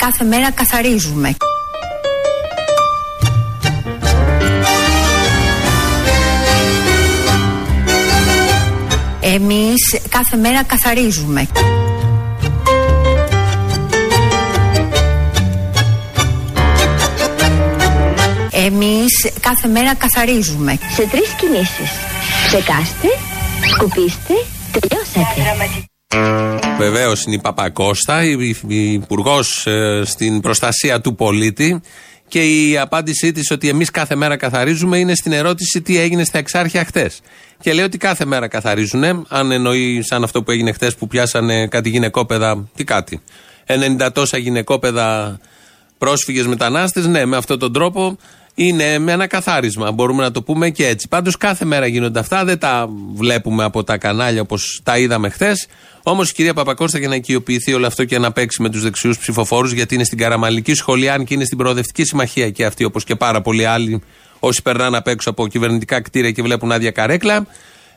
κάθε μέρα καθαρίζουμε. Εμείς κάθε μέρα καθαρίζουμε. Εμείς κάθε μέρα καθαρίζουμε. Σε τρεις κινήσεις. Ψεκάστε, σκουπίστε, τελειώσατε. Βεβαίως είναι η Παπακώστα, η, η υπουργός ε, στην προστασία του πολίτη. Και η απάντησή της ότι εμείς κάθε μέρα καθαρίζουμε είναι στην ερώτηση τι έγινε στα εξάρχεια χτες. Και λέει ότι κάθε μέρα καθαρίζουν. Αν εννοεί σαν αυτό που έγινε χτες που πιάσανε κάτι γυναικόπαιδα. Τι κάτι. 90 τόσα γυναικόπαιδα πρόσφυγες μετανάστες. Ναι, με αυτόν τον τρόπο είναι με ένα καθάρισμα. Μπορούμε να το πούμε και έτσι. Πάντως κάθε μέρα γίνονται αυτά. Δεν τα βλέπουμε από τα κανάλια όπως τα είδαμε χθες. Όμως η κυρία Παπακώστα για να οικειοποιηθεί όλο αυτό και να παίξει με τους δεξιούς ψηφοφόρους, γιατί είναι στην Καραμαλική σχολή, αν και είναι στην Προοδευτική Συμμαχία και αυτή, όπως και πάρα πολλοί άλλοι, όσοι περνάνε απ' έξω από κυβερνητικά κτίρια και βλέπουν άδεια καρέκλα,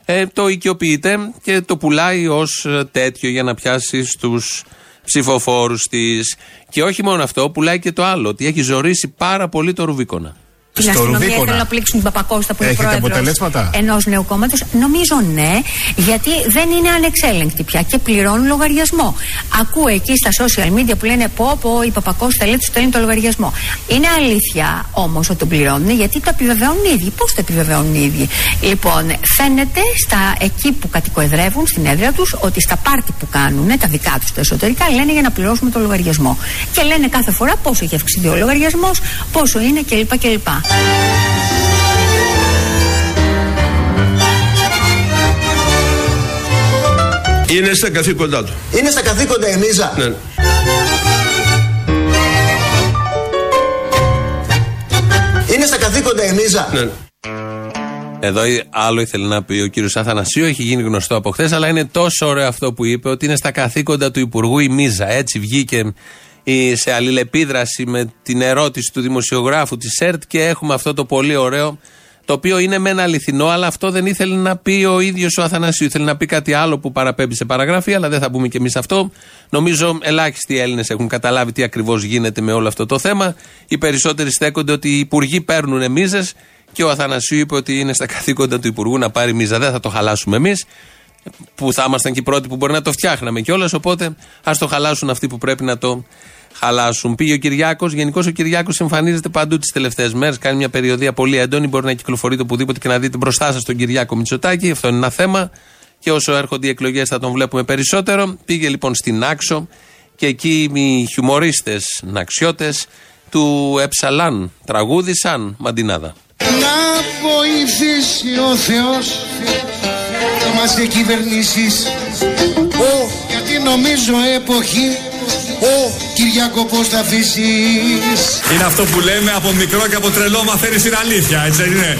ε, το οικειοποιείται και το πουλάει ως τέτοιο για να πιάσει στους ψηφοφόρους της. Και όχι μόνο αυτό, πουλάει και το άλλο, ότι έχει ζωρίσει πάρα πολύ το Ρουβίκονα την αστυνομία θέλουν να πλήξουν την Παπακώστα που είναι πρόεδρος ενός νέου κόμματος. Νομίζω ναι, γιατί δεν είναι ανεξέλεγκτη πια και πληρώνουν λογαριασμό. Ακούω εκεί στα social media που λένε πω, πω η Παπακώστα λέει τους στέλνει το λογαριασμό. Είναι αλήθεια όμως ότι τον πληρώνουν γιατί το επιβεβαιώνουν οι ίδιοι. Πώς το επιβεβαιώνουν οι ίδιοι; Λοιπόν, φαίνεται στα εκεί που κατοικοεδρεύουν στην έδρα τους ότι στα πάρτι που κάνουν, τα δικά τους τα εσωτερικά, λένε για να πληρώσουμε το λογαριασμό. Και λένε κάθε φορά πόσο έχει αυξηθεί ο λογαριασμός, πόσο είναι κλπ. κλπ. Είναι στα καθήκοντά του. Είναι στα καθήκοντα η Μίζα. Ναι. Είναι στα καθήκοντα η Μίζα. Ναι. Εδώ άλλο ήθελε να πει ο κύριος Αθανασίου, έχει γίνει γνωστό από χθες, αλλά είναι τόσο ωραίο αυτό που είπε ότι είναι στα καθήκοντα του Υπουργού η Μίζα. Έτσι βγήκε σε αλληλεπίδραση με την ερώτηση του δημοσιογράφου της ΕΡΤ και έχουμε αυτό το πολύ ωραίο το οποίο είναι με ένα αληθινό, αλλά αυτό δεν ήθελε να πει ο ίδιος ο Αθανασίου. Ήθελε να πει κάτι άλλο που παραπέμπει σε παραγραφή, αλλά δεν θα πούμε κι εμείς αυτό. Νομίζω ελάχιστοι Έλληνες έχουν καταλάβει τι ακριβώς γίνεται με όλο αυτό το θέμα. Οι περισσότεροι στέκονται ότι οι υπουργοί παίρνουν μίζες και ο Αθανασίου είπε ότι είναι στα καθήκοντα του Υπουργού να πάρει μίζα. Δεν θα το χαλάσουμε εμείς που θα ήμασταν και οι πρώτοι που μπορεί να το φτιάχναμε κιόλας. Οπότε ας το χαλάσουν αυτοί που πρέπει να το χαλάσουν. Πήγε ο Κυριάκος. Γενικώς ο Κυριάκος εμφανίζεται παντού τις τελευταίες μέρες. Κάνει μια περιοδία πολύ έντονη. Μπορεί να κυκλοφορείτε οπουδήποτε και να δείτε μπροστά σας τον Κυριάκο Μητσοτάκη. Αυτό είναι ένα θέμα. Και όσο έρχονται οι εκλογές θα τον βλέπουμε περισσότερο. Πήγε λοιπόν στην Άξο και εκεί οι χιουμορίστες ναξιώτε του Εψαλάν τραγούδισαν μαντινάδα. Να βοηθήσει ο Θεός είμαστε κυβερνήσεις Ο, γιατί νομίζω εποχή Ο, Κυριακό πώς θα αφήσεις; Είναι αυτό που λέμε από μικρό και από τρελό μαθαίνεις την αλήθεια, έτσι είναι;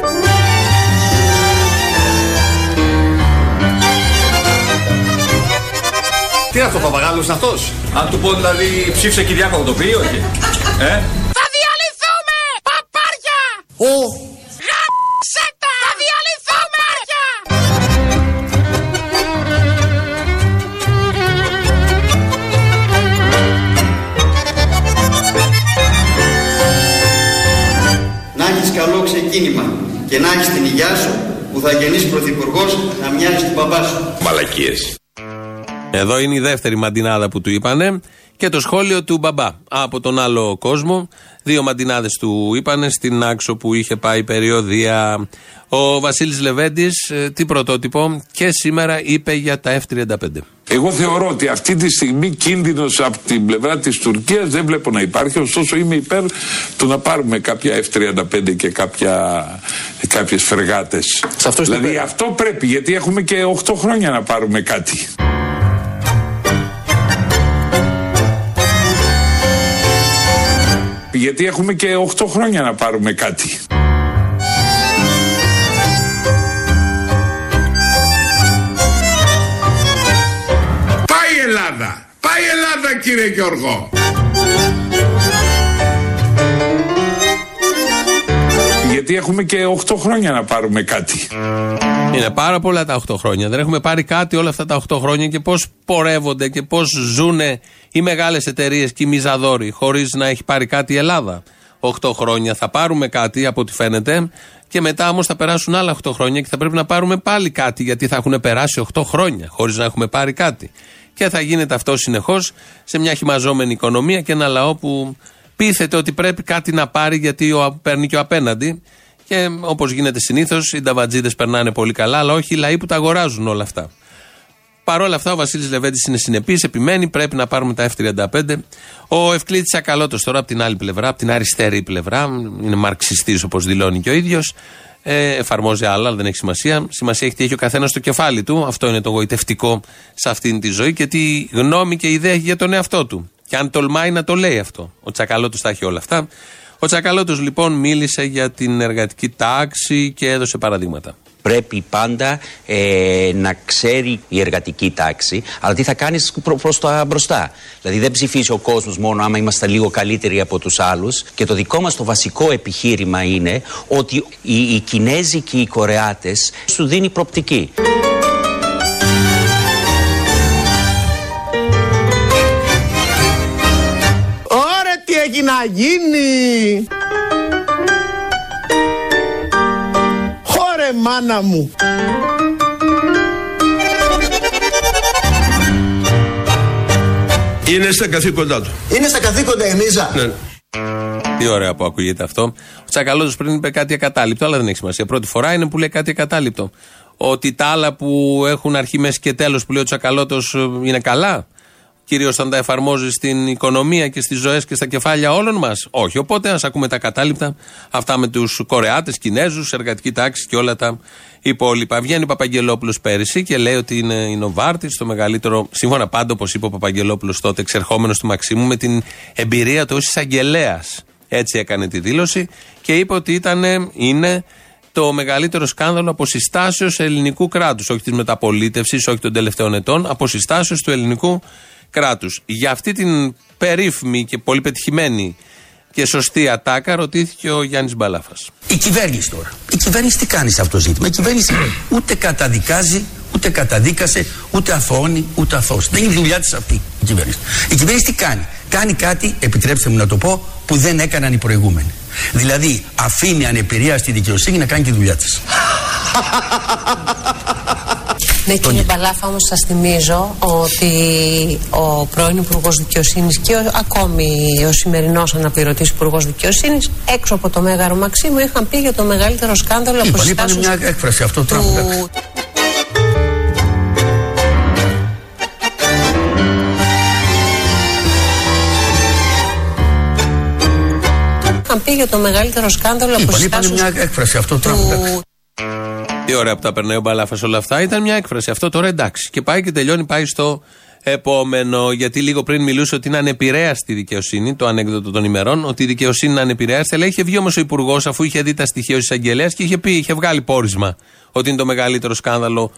Τι είναι αυτό, παπαγάλος είναι αυτός Αν του πω δηλαδή ψήφισε Κυριάκο θα το πει, όχι; Ε; Θα διαλυθούμε, παπάρια! Ο, καλό ξεκίνημα και να έχεις την υγειά σου που θα γεννήσεις πρωθυπουργός να μοιάζεις του μπαμπά σου. Μαλακίες. Εδώ είναι η δεύτερη μαντινάδα που του είπανε και το σχόλιο του μπαμπά από τον άλλο κόσμο. Δύο μαντινάδες του είπανε στην άξο που είχε πάει περιοδία. Ο Βασίλης Λεβέντης, ε, τι πρωτότυπο, και σήμερα είπε για τα F-35. Εγώ θεωρώ ότι αυτή τη στιγμή κίνδυνος από την πλευρά της Τουρκίας δεν βλέπω να υπάρχει. Ωστόσο, είμαι υπέρ του να πάρουμε κάποια F-35 και κάποια, κάποιες φεργάτες. Δηλαδή, αυτό πρέπει, γιατί έχουμε και 8 χρόνια να πάρουμε κάτι. Γιατί έχουμε και 8 χρόνια να πάρουμε κάτι. Πάει η Ελλάδα! Πάει η Ελλάδα κύριε Γιώργο! Γιατί έχουμε και 8 χρόνια να πάρουμε κάτι. Είναι πάρα πολλά τα 8 χρόνια. Δεν έχουμε πάρει κάτι όλα αυτά τα 8 χρόνια και πώς πορεύονται και πώς ζουν οι μεγάλες εταιρείες και οι μιζαδόροι χωρίς να έχει πάρει κάτι η Ελλάδα. 8 χρόνια θα πάρουμε κάτι από ό,τι φαίνεται και μετά όμως θα περάσουν άλλα 8 χρόνια και θα πρέπει να πάρουμε πάλι κάτι γιατί θα έχουν περάσει 8 χρόνια χωρίς να έχουμε πάρει κάτι. Και θα γίνεται αυτό συνεχώς σε μια χυμαζόμενη οικονομία και ένα λαό που πείθεται ότι πρέπει κάτι να πάρει γιατί ο, παίρνει και ο απέναντι. Και όπως γίνεται συνήθως, οι νταβατζίδες περνάνε πολύ καλά, αλλά όχι οι λαοί που τα αγοράζουν όλα αυτά. Παρ' όλα αυτά, ο Βασίλης Λεβέντης είναι συνεπής, επιμένει, πρέπει να πάρουμε τα F35. Ο Ευκλήτη Ακαλώτο τώρα από την άλλη πλευρά, από την αριστερή πλευρά, είναι μαρξιστής όπως δηλώνει και ο ίδιος. Ε, εφαρμόζει άλλα, αλλά δεν έχει σημασία. Σημασία έχει τι έχει ο καθένας στο κεφάλι του. Αυτό είναι το γοητευτικό σε αυτήν τη ζωή και τι γνώμη και ιδέα έχει για τον εαυτό του. Και αν τολμάει να το λέει αυτό. Ο Τσακαλώτος τα έχει όλα αυτά. Ο Τσακαλώτος λοιπόν μίλησε για την εργατική τάξη και έδωσε παραδείγματα. Πρέπει πάντα ε, να ξέρει η εργατική τάξη, αλλά τι θα κάνεις προ προς τα μπροστά. Δηλαδή δεν ψηφίσει ο κόσμος μόνο άμα είμαστε λίγο καλύτεροι από τους άλλους. Και το δικό μας το βασικό επιχείρημα είναι ότι οι, οι Κινέζοι και οι Κορεάτες σου δίνει προπτική. Να γίνει! μάνα μου. Είναι στα καθήκοντά του. Είναι στα καθήκοντα η Μίζα. Ναι. Τι ωραία που ακούγεται αυτό. Ο Τσακαλώτος πριν είπε κάτι ακατάληπτο, αλλά δεν έχει σημασία. Πρώτη φορά είναι που λέει κάτι ακατάληπτο. Ότι τα άλλα που έχουν αρχή, μέση και τέλος που λέει ο Τσακαλώτος είναι καλά; Κυρίως όταν τα εφαρμόζεις στην οικονομία και στις ζωές και στα κεφάλια όλων μας. Όχι. Οπότε ας ακούμε τα κατάληπτα αυτά με τους Κορεάτες, Κινέζους, εργατική τάξη και όλα τα υπόλοιπα. Βγαίνει ο Παπαγγελόπουλος πέρυσι και λέει ότι είναι η Νοβάρτη, το μεγαλύτερο, σύμφωνα πάντα όπως είπε ο Παπαγγελόπουλος τότε, εξερχόμενος του Μαξίμου, με την εμπειρία του ως εισαγγελέας. Έτσι έκανε τη δήλωση και είπε ότι ήταν, είναι το μεγαλύτερο σκάνδαλο αποσυστάσεως ελληνικού κράτους. Όχι της μεταπολίτευσης, όχι των τελευταίων ετών, αποσυστάσεως του ελληνικού κράτου. Για αυτή την περίφημη και πολύ πετυχημένη και σωστή ατάκα ρωτήθηκε ο Γιάννης Μπαλάφας. Η κυβέρνηση τώρα. Η κυβέρνηση τι κάνει σε αυτό το ζήτημα; Η κυβέρνηση ούτε καταδικάζει, ούτε καταδίκασε, ούτε αθωώνει, ούτε αθώσει. Δεν είναι η δουλειά της αυτή η κυβέρνηση. Η κυβέρνηση τι κάνει; Κάνει κάτι, επιτρέψτε μου να το πω, που δεν έκαναν οι προηγούμενοι. Δηλαδή αφήνει ανεπηρία στη δικαιοσύνη να κάνει τη δουλειά της. Ναι, κύριε Μπαλάφα, όμως σας θυμίζω ότι ο πρώην Υπουργός Δικαιοσύνης και ο, ακόμη ο σημερινός αναπληρωτής Υπουργός Δικαιοσύνης έξω από το Μέγαρο Μαξίμου είχαν πει για το μεγαλύτερο σκάνδαλο από Είπαν μια έκφραση αυτό το του... πει για το μεγαλύτερο σκάνδαλο από Είπαν μια έκφραση αυτό το του... Τι ωραία που τα περνάει ο Μπαλάφας όλα αυτά. Ήταν μια έκφραση. Αυτό τώρα εντάξει. Και πάει και τελειώνει, πάει στο επόμενο. Γιατί λίγο πριν μιλούσε ότι είναι ανεπηρέαστη η δικαιοσύνη, το ανέκδοτο των ημερών, ότι η δικαιοσύνη είναι ανεπηρέαστη. Αλλά είχε βγει όμως ο Υπουργός, αφού είχε δει τα στοιχεία ω εισαγγελέας και είχε πει, είχε βγάλει πόρισμα ότι είναι το μεγαλύτερο σκάνδαλο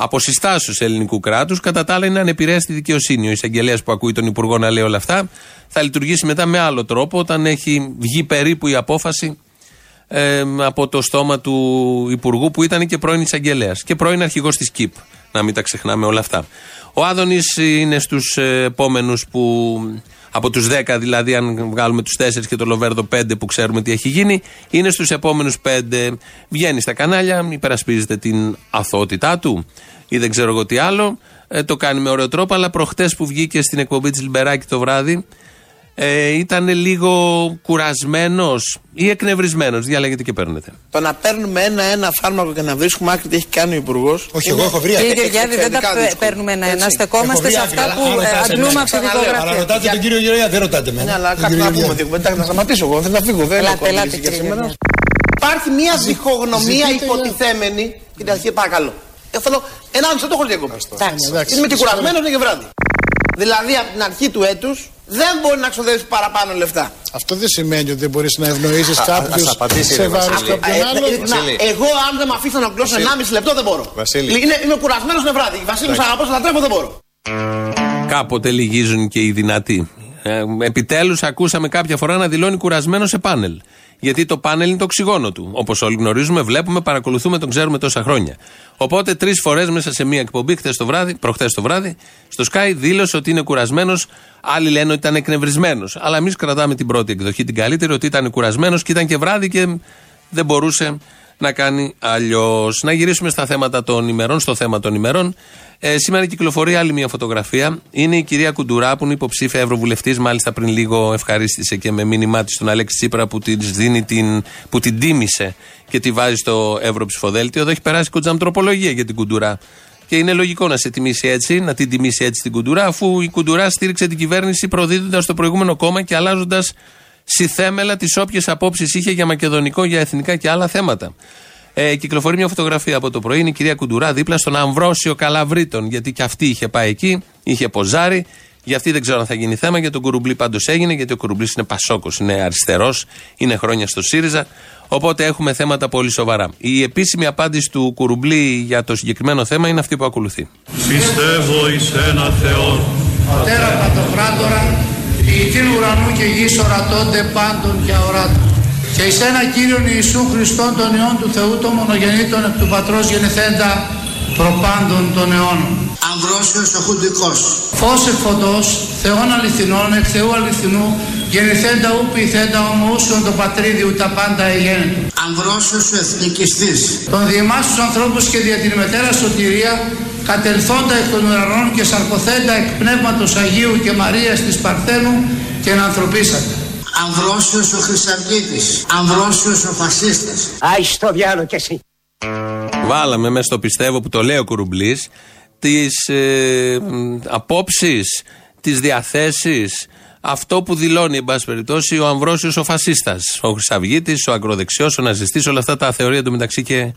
αποσυστάσεω ελληνικού κράτους. Κατά τα άλλα, είναι ανεπηρέαστη δικαιοσύνη. Ο εισαγγελέας που ακούει τον Υπουργό να λέει όλα αυτά θα λειτουργήσει μετά με άλλο τρόπο όταν έχει βγει περίπου η απόφαση ε, από το στόμα του Υπουργού που ήταν και πρώην εισαγγελέας και πρώην αρχηγός της ΚΙΠ. Να μην τα ξεχνάμε όλα αυτά. Ο Άδωνης είναι στους επόμενους που. Από τους 10 δηλαδή, αν βγάλουμε τους 4 και το Λοβέρδο 5 που ξέρουμε τι έχει γίνει, είναι στους επόμενους 5. Βγαίνει στα κανάλια, υπερασπίζεται την αθότητά του ή δεν ξέρω εγώ τι άλλο. Ε, το κάνει με ωραίο τρόπο, αλλά προχτές που βγήκε στην εκπομπή της Λιμπεράκη το βράδυ, ε, ήταν λίγο κουρασμένος ή εκνευρισμένος. Διαλέγετε και παίρνετε. Το να παίρνουμε ένα-ένα φάρμακο και να βρίσκουμε άκρη τι έχει κάνει ο Υπουργός. Όχι, εγώ έχω βρει Κύριε Γεωργιάδη, δεν τα παίρνουμε ένα-ένα. Στεκόμαστε σε αυτά που αντλούμε από τη δικογραφία. Αλλά ρωτάτε τον κύριο Γεωργιάδη, δεν ρωτάτε με. Ναι, αλλά κάτι να πούμε. Να σταματήσω εγώ, θέλω να φύγω. Δεν Υπάρχει μια ζυχογνωμία υποτιθέμενη. Κοιτάξτε, παρακαλώ. Ε, θέλω ένα μισό το έχω διακοπή. Είμαι και κουρασμένος και βράδυ. Δηλαδή από την αρχή του έτους δεν μπορεί να ξοδέψει παραπάνω λεφτά. Αυτό δεν σημαίνει ότι δεν μπορείς να ευνοήσεις κάποιους σε βάρος κάποιον ε, άλλον. Εγώ, αν δεν με αφήσω να κλώσω 1,5 λεπτό, δεν μπορώ. Είναι, είμαι κουρασμένος με βράδυ. Βασίλη, αγαπώ, θα τρέχω, δεν μπορώ. Κάποτε λυγίζουν και οι δυνατοί. Ε, Επιτέλους, ακούσαμε κάποια φορά να δηλώνει κουρασμένο σε πάνελ. Γιατί το πάνελ είναι το οξυγόνο του. Όπως όλοι γνωρίζουμε, βλέπουμε, παρακολουθούμε, τον ξέρουμε τόσα χρόνια. Οπότε τρεις φορές μέσα σε μία εκπομπή, χθες το βράδυ, προχθές το βράδυ, στο Sky δήλωσε ότι είναι κουρασμένος. Άλλοι λένε ότι ήταν εκνευρισμένος. Αλλά εμείς κρατάμε την πρώτη εκδοχή, την καλύτερη, ότι ήταν κουρασμένος και ήταν και βράδυ και δεν μπορούσε να κάνει αλλιώς. Να γυρίσουμε στα θέματα των ημερών, στο θέμα των ημερών. Ε, σήμερα κυκλοφορεί άλλη μια φωτογραφία. Είναι η κυρία Κουντουρά, που είναι υποψήφια ευρωβουλευτής. Μάλιστα πριν λίγο ευχαρίστησε και με μήνυμά της τον Αλέξη Τσίπρα που, δίνει την, που την τίμησε και τη βάζει στο ευρωψηφοδέλτιο. Εδώ έχει περάσει κοντζαμτροπολογία για την Κουντουρά. Και είναι λογικό να σε τιμήσει έτσι, να την τιμήσει έτσι την Κουντουρά, αφού η Κουντουρά στήριξε την κυβέρνηση προδίδοντας το προηγούμενο κόμμα και αλλάζοντας θέμελα τις όποιες απόψεις είχε για μακεδονικό, για εθνικά και άλλα θέματα. Ε, κυκλοφορεί μια φωτογραφία από το πρωί. Είναι η κυρία Κουντουρά δίπλα στον Αμβρόσιο Καλαβρίτων. Γιατί και αυτή είχε πάει εκεί, είχε ποζάρει. Για αυτή δεν ξέρω αν θα γίνει θέμα. Για τον Κουρουμπλή πάντως έγινε, γιατί ο Κουρουμπλής είναι πασόκος, είναι αριστερός, είναι χρόνια στο ΣΥΡΙΖΑ. Οπότε έχουμε θέματα πολύ σοβαρά. Η επίσημη απάντηση του Κουρουμπλή για το συγκεκριμένο θέμα είναι αυτή που ακολουθεί. Πιστεύω εις ένα Θεό. Πατέρα Πατοκράτορα, ποιητήν ουρανού και γης ορατώνται πάντων και αοράτων και εις ένα Κύριον Ιησού Χριστόν τον Υιόν του Θεού το μονογεννήτων εκ του Πατρός γενεθέντα προπάντων των αιώνων. Αμβρόσιος ο Χουντικός. Φως εκ φωτός, Θεόν αληθινών, εκ Θεού αληθινού, γεννηθέντα ου ποιηθέντα ομοούσιον το πατρίδι τα πάντα εγένετο. Αμβρόσιος ο Εθνικιστής. Τον διεμάς τους ανθρώπους και δια την μετέρα σωτηρία, κατελθόντα εκ των ουρανών και σαρκοθέντα εκ Πνεύματος Αγίου και Μαρίας της Παρθένου και να ανθρωπίσατε. Αμβρόσιος ο Χρυσαυγίτης. Αμβρόσιος ο Φασίστας. Άι στο διάλογο κι εσύ. Βάλαμε μέσα στο πιστεύω που το λέει ο Κουρουμπλής τις ε, απόψεις, τις διαθέσεις, αυτό που δηλώνει, εν πάση περιπτώσει, ο Αμβρόσιος ο φασίστας, ο Χρυσαυγίτης, ο ακροδεξιός, ο ναζιστής, όλα αυτά τα θεωρία του μεταξύ και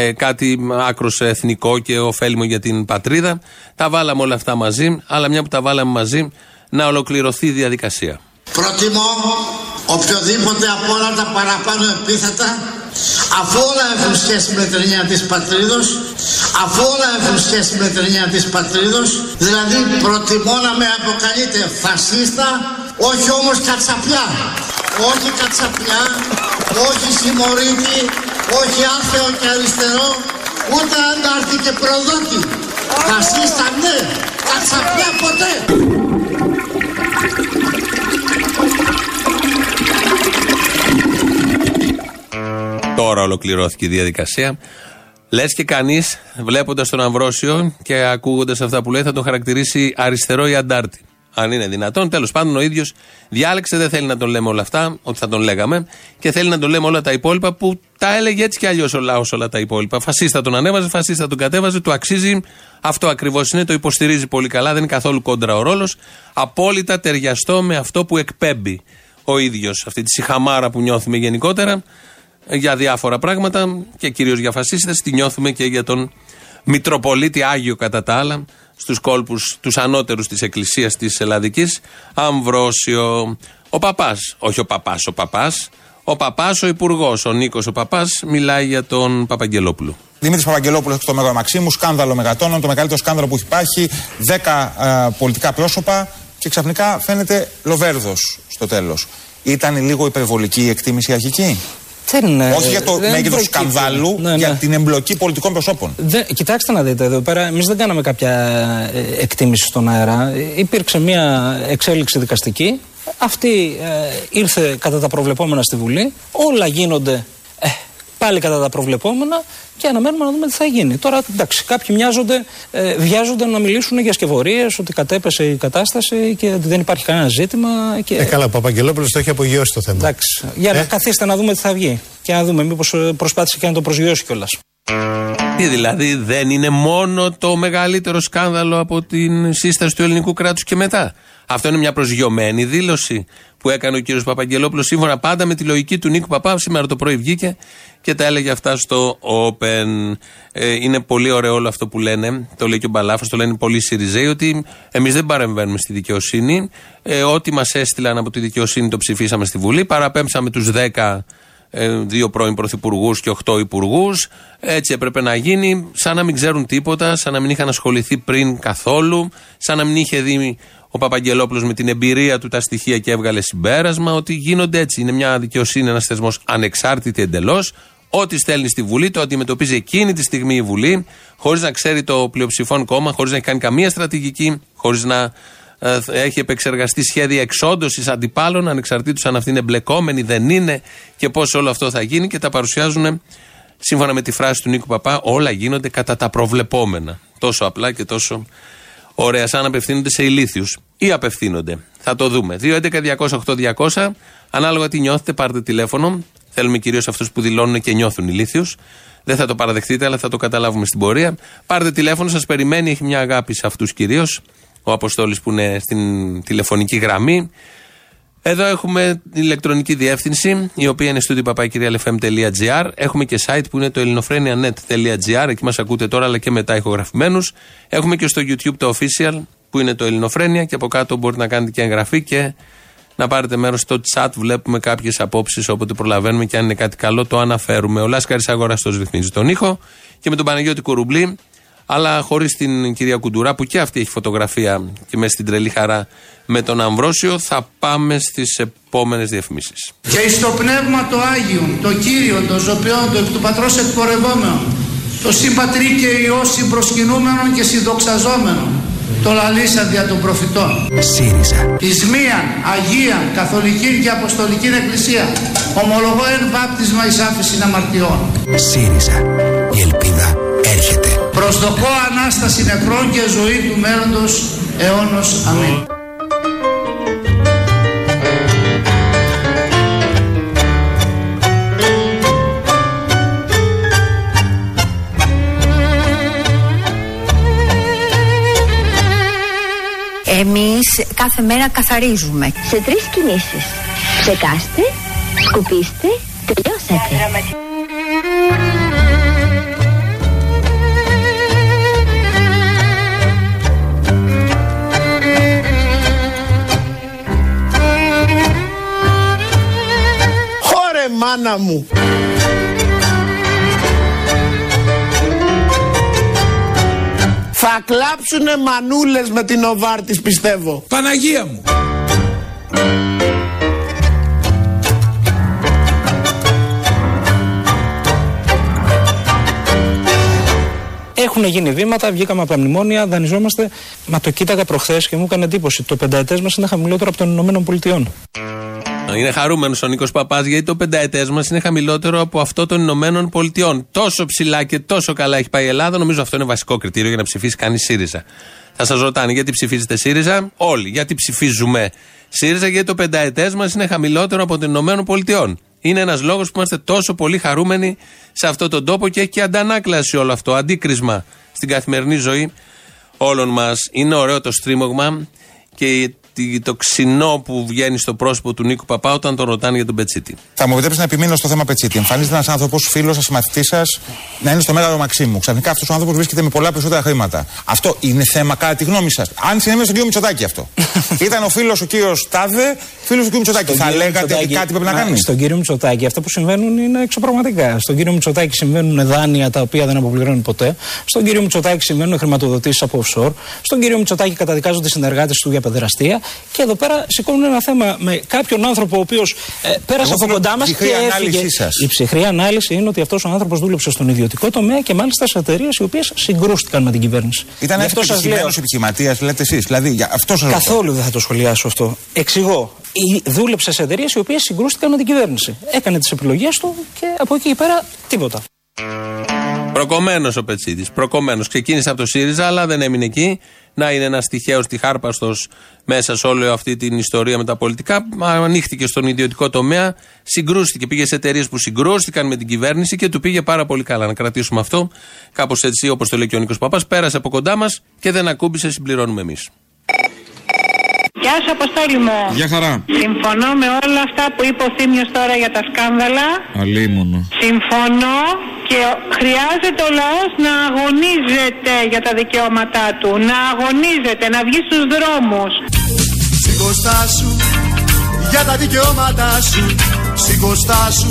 ε, κάτι άκρος εθνικό και ωφέλιμο για την πατρίδα. Τα βάλαμε όλα αυτά μαζί, αλλά μια που τα βάλαμε μαζί, να ολοκληρωθεί η διαδικασία. Προτιμώ οποιοδήποτε από όλα τα παραπάνω επίθετα αφού όλα έχουν σχέση με την έννοια της πατρίδος αφού όλα έχουν σχέση με την έννοια της πατρίδος δηλαδή προτιμώ να με αποκαλείτε φασίστα όχι όμως κατσαπιά όχι κατσαπιά όχι συμμορίτη όχι άθεο και αριστερό ούτε αντάρτη και προδότη φασίστα ναι κατσαπιά ποτέ Τώρα ολοκληρώθηκε η διαδικασία. Λες και κανείς, βλέποντας τον Αμβρόσιο και ακούγοντας αυτά που λέει, θα τον χαρακτηρίσει αριστερό ή αντάρτη. Αν είναι δυνατόν. Τέλος πάντων, ο ίδιος διάλεξε, δεν θέλει να τον λέμε όλα αυτά, ότι θα τον λέγαμε, και θέλει να τον λέμε όλα τα υπόλοιπα που τα έλεγε έτσι κι αλλιώς ο λαός όλα τα υπόλοιπα. Φασίστα τον ανέβαζε, φασίστα τον κατέβαζε, του αξίζει. Αυτό ακριβώς είναι, το υποστηρίζει πολύ καλά, δεν είναι καθόλου κόντρα ο ρόλος. Απόλυτα ταιριαστό με αυτό που εκπέμπει ο ίδιος, αυτή τη συχαμάρα που νιώθουμε γενικότερα για διάφορα πράγματα και κυρίως για φασίστες. Τη νιώθουμε και για τον Μητροπολίτη Άγιο κατά τα άλλα, στους κόλπους τους ανώτερους της Εκκλησίας της Ελλαδικής, Αμβρόσιο. Ο παπάς, όχι ο παπάς, ο παπάς, ο παπάς, ο υπουργός, ο Νίκος ο παπάς, μιλάει για τον Παπαγγελόπουλο. Δημήτρης Παπαγγελόπουλος στο Μέγαρο Μαξίμου, σκάνδαλο μεγατόνων, το μεγαλύτερο σκάνδαλο που έχει υπάρχει, 10 πολιτικά πρόσωπα και ξαφνικά φαίνεται λοβέρδος στο τέλος. Ήταν λίγο υπερβολική η εκτίμηση αρχική; Δεν, Όχι για το μέγεθος σκανδάλου, ναι, ναι. για την εμπλοκή πολιτικών προσώπων. Δεν, κοιτάξτε να δείτε εδώ πέρα, εμείς δεν κάναμε κάποια ε, εκτίμηση στον αέρα. Υπήρξε μια εξέλιξη δικαστική. Αυτή ε, ήρθε κατά τα προβλεπόμενα στη Βουλή. Όλα γίνονται ε, πάλι κατά τα προβλεπόμενα και αναμένουμε να δούμε τι θα γίνει. Τώρα, εντάξει, κάποιοι μοιάζονται, ε, βιάζονται να μιλήσουν για σκευωρίες, ότι κατέπεσε η κατάσταση και ότι δεν υπάρχει κανένα ζήτημα. Και... Ε, καλά, ο Παπαγγελόπουλος το έχει απογειώσει το θέμα. Εντάξει. Για να ε; καθίστε να δούμε τι θα βγει. Και να δούμε, μήπως ε, προσπάθησε και να το προσγειώσει κιόλας. Τι δηλαδή δεν είναι μόνο το μεγαλύτερο σκάνδαλο από την σύσταση του ελληνικού κράτους και μετά; Αυτό είναι μια προσγειωμένη δήλωση που έκανε ο κύριος Παπαγγελόπουλος σύμφωνα πάντα με τη λογική του Νίκου Παπά. Σήμερα το πρωί βγήκε και τα έλεγε αυτά στο Open. Ε, είναι πολύ ωραίο όλο αυτό που λένε. Το λέει και ο Μπαλάφο, το λένε πολλοί Σιριζέοι, ότι εμείς δεν παρεμβαίνουμε στη δικαιοσύνη. Ε, ό,τι μας έστειλαν από τη δικαιοσύνη το ψηφίσαμε στη Βουλή. Παραπέμψαμε τους 10 ε, δύο πρώην πρωθυπουργούς και οχτώ υπουργούς. Έτσι έπρεπε να γίνει, σαν να μην ξέρουν τίποτα, σαν να μην είχαν ασχοληθεί πριν καθόλου, σαν να μην είχε δει ο Παπαγγελόπουλος με την εμπειρία του τα στοιχεία και έβγαλε συμπέρασμα ότι γίνονται έτσι. Είναι μια δικαιοσύνη, ένας θεσμός ανεξάρτητη εντελώς. Ό,τι στέλνει στη Βουλή το αντιμετωπίζει εκείνη τη στιγμή η Βουλή, χωρίς να ξέρει το πλειοψηφόν κόμμα, χωρίς να έχει κάνει καμία στρατηγική, χωρίς να ε, έχει επεξεργαστεί σχέδια εξόντωσης αντιπάλων, ανεξαρτήτως αν αυτή είναι μπλεκόμενη, δεν είναι και πώς όλο αυτό θα γίνει και τα παρουσιάζουν σύμφωνα με τη φράση του Νίκου Παπά, όλα γίνονται κατά τα προβλεπόμενα. Τόσο απλά και τόσο ωραία, σαν απευθύνονται σε ηλίθιους. Ή απευθύνονται. Θα το δούμε. 2.11.208.200, ανάλογα τι νιώθετε, πάρτε τηλέφωνο. Θέλουμε κυρίως αυτούς που δηλώνουν και νιώθουν ηλίθιους. Δεν θα το παραδεχτείτε, αλλά θα το καταλάβουμε στην πορεία. Πάρτε τηλέφωνο, σας περιμένει, έχει μια αγάπη σε αυτούς κυρίως. Ο Αποστόλης που είναι στην τηλεφωνική γραμμή. Εδώ έχουμε την ηλεκτρονική διεύθυνση, η οποία είναι στο papakirialfm.gr. Έχουμε και site που είναι το ελληνοφρένια.net.gr. Εκεί μας ακούτε τώρα, αλλά και μετά ηχογραφημένους. Έχουμε και στο YouTube το official, που είναι το Ελληνοφρένια. Και από κάτω μπορείτε να κάνετε και εγγραφή και να πάρετε μέρος στο chat. Βλέπουμε κάποιες απόψεις όποτε προλαβαίνουμε και αν είναι κάτι καλό το αναφέρουμε. Ο Λάσκαρης Αγοραστός ρυθμίζει τον ήχο και με τον Παναγιώτη Κουρουμπλή αλλά χωρίς την κυρία Κουντουρά που και αυτή έχει φωτογραφία και μέσα στην τρελή χαρά με τον Αμβρόσιο, θα πάμε στις επόμενες διαφημίσεις. Και στο πνεύμα το Άγιο, το Κύριο, το Ζωπιόν, το εκ του Πατρός εκπορευόμενο, το συμπατρί και ιό συμπροσκυνούμενο και συνδοξαζόμενο, το λαλήσαν δια των προφητών. ΣΥΡΙΖΑ. Εις μίαν, Αγία, Καθολική και Αποστολική Εκκλησία, ομολογώ εν βάπτισμα εις άφηση αμαρτιών. ΣΥΡΙΖΑ. Η ελπίδα έρχεται. Προσδοκώ Ανάσταση νεκρών και ζωή του μέλλοντος αιώνος. Αμήν. Εμείς κάθε μέρα καθαρίζουμε. Σε τρεις κινήσεις. Ψεκάστε, σκουπίστε, τελειώσατε. Μάνα μου. Θα κλάψουνε μανούλες με την Οβάρτης πιστεύω. Παναγία μου. Έχουν γίνει βήματα, βγήκαμε από τα μνημόνια, δανειζόμαστε. Μα το κοίταγα προχθές και μου έκανε εντύπωση. Το πενταετές μας είναι χαμηλότερο από των Ηνωμένων Πολιτειών. Είναι χαρούμενος ο Νίκος Παπάς γιατί το πενταετές μας είναι χαμηλότερο από αυτό των Ηνωμένων Πολιτειών. Τόσο ψηλά και τόσο καλά έχει πάει η Ελλάδα, νομίζω αυτό είναι βασικό κριτήριο για να ψηφίσει κανείς ΣΥΡΙΖΑ. Θα σας ρωτάνε γιατί ψηφίζετε ΣΥΡΙΖΑ, όλοι. Γιατί ψηφίζουμε ΣΥΡΙΖΑ, γιατί το πενταετές μας είναι χαμηλότερο από των Ηνωμένων Πολιτειών. Είναι ένας λόγος που είμαστε τόσο πολύ χαρούμενοι σε αυτόν τον τόπο και έχει και αντανάκλαση όλο αυτό, αντίκρισμα στην καθημερινή ζωή όλων μας. Είναι ωραίο το στρίμωγμα και το ξινό που βγαίνει στο πρόσωπο του Νίκου Παπά όταν τον ρωτάνε για τον Πετσίτη. Θα μου επιτρέψεις να επιμείνω στο θέμα Πετσίτη. Εμφανίζεται ένας άνθρωπος, φίλος σα, μαθητής σας, να είναι στο μέγαρο Μαξίμου. Ξαφνικά αυτός ο άνθρωπος βρίσκεται με πολλά περισσότερα χρήματα. Αυτό είναι θέμα κατά τη γνώμη σας. Αν συνέβη στον κύριο Μητσοτάκη αυτό. Ήταν ο φίλος ο κύριος Τάδε, φίλος του κύριου Μητσοτάκη. Θα λέγατε ότι κάτι πρέπει να κάνει. Στον κύριο Μητσοτάκη αυτά που συμβαίνουν είναι εξωπραγματικά. Στον κύριο Μητσοτάκη συμβαίνουν δάνεια τα οποία δεν αποπληρώνουν ποτέ. Στον κύριο Μητσοτάκη συμβαίνουν χρηματοδοτήσεις από offshore. Στον κύριο Μητσοτάκη καταδικάζονται συνεργάτες του για παιδεραστία. Και εδώ πέρα σηκώνουν ένα θέμα με κάποιον άνθρωπο ο οποίος ε, πέρασε από κοντά μας και έφυγε. Η ψυχρή ανάλυση είναι ότι αυτός ο άνθρωπος δούλεψε στον ιδιωτικό τομέα και μάλιστα σε εταιρείες οι οποίες συγκρούστηκαν με την κυβέρνηση. Ήταν αυτός επιτυχημένο επιχειρηματίας, λέτε εσείς. Δηλαδή, για αυτό σας Καθόλου δεν θα το σχολιάσω αυτό. Εξηγώ. Δούλεψε σε εταιρείες οι οποίες συγκρούστηκαν με την κυβέρνηση. Έκανε τις επιλογές του και από εκεί πέρα τίποτα. Προκομμένος ο Πετσίτης. Προκομμένος. Ξεκίνησε από το ΣΥΡΙΖΑ, αλλά δεν έμεινε εκεί. Να είναι ένας τυχαίος τυχάρπαστος μέσα σε όλη αυτή την ιστορία με τα πολιτικά. Ανοίχτηκε στον ιδιωτικό τομέα, συγκρούστηκε. Πήγε σε εταιρείες που συγκρούστηκαν με την κυβέρνηση και του πήγε πάρα πολύ καλά. Να κρατήσουμε αυτό. Κάπως έτσι, όπως το λέει και ο Νίκος Παπάς, πέρασε από κοντά μας και δεν ακούμπησε, συμπληρώνουμε εμείς. Γεια σου, Αποστόλη μου. Γεια χαρά. Συμφωνώ με όλα αυτά που είπε ο Θήμιος τώρα για τα σκάνδαλα. Αλίμονο. Συμφωνώ και χρειάζεται ο λαός να αγωνίζεται για τα δικαιώματά του. Να αγωνίζεται, να βγει στους δρόμους. Σηκωστά σου για τα δικαιώματά σου. Σηκωστά σου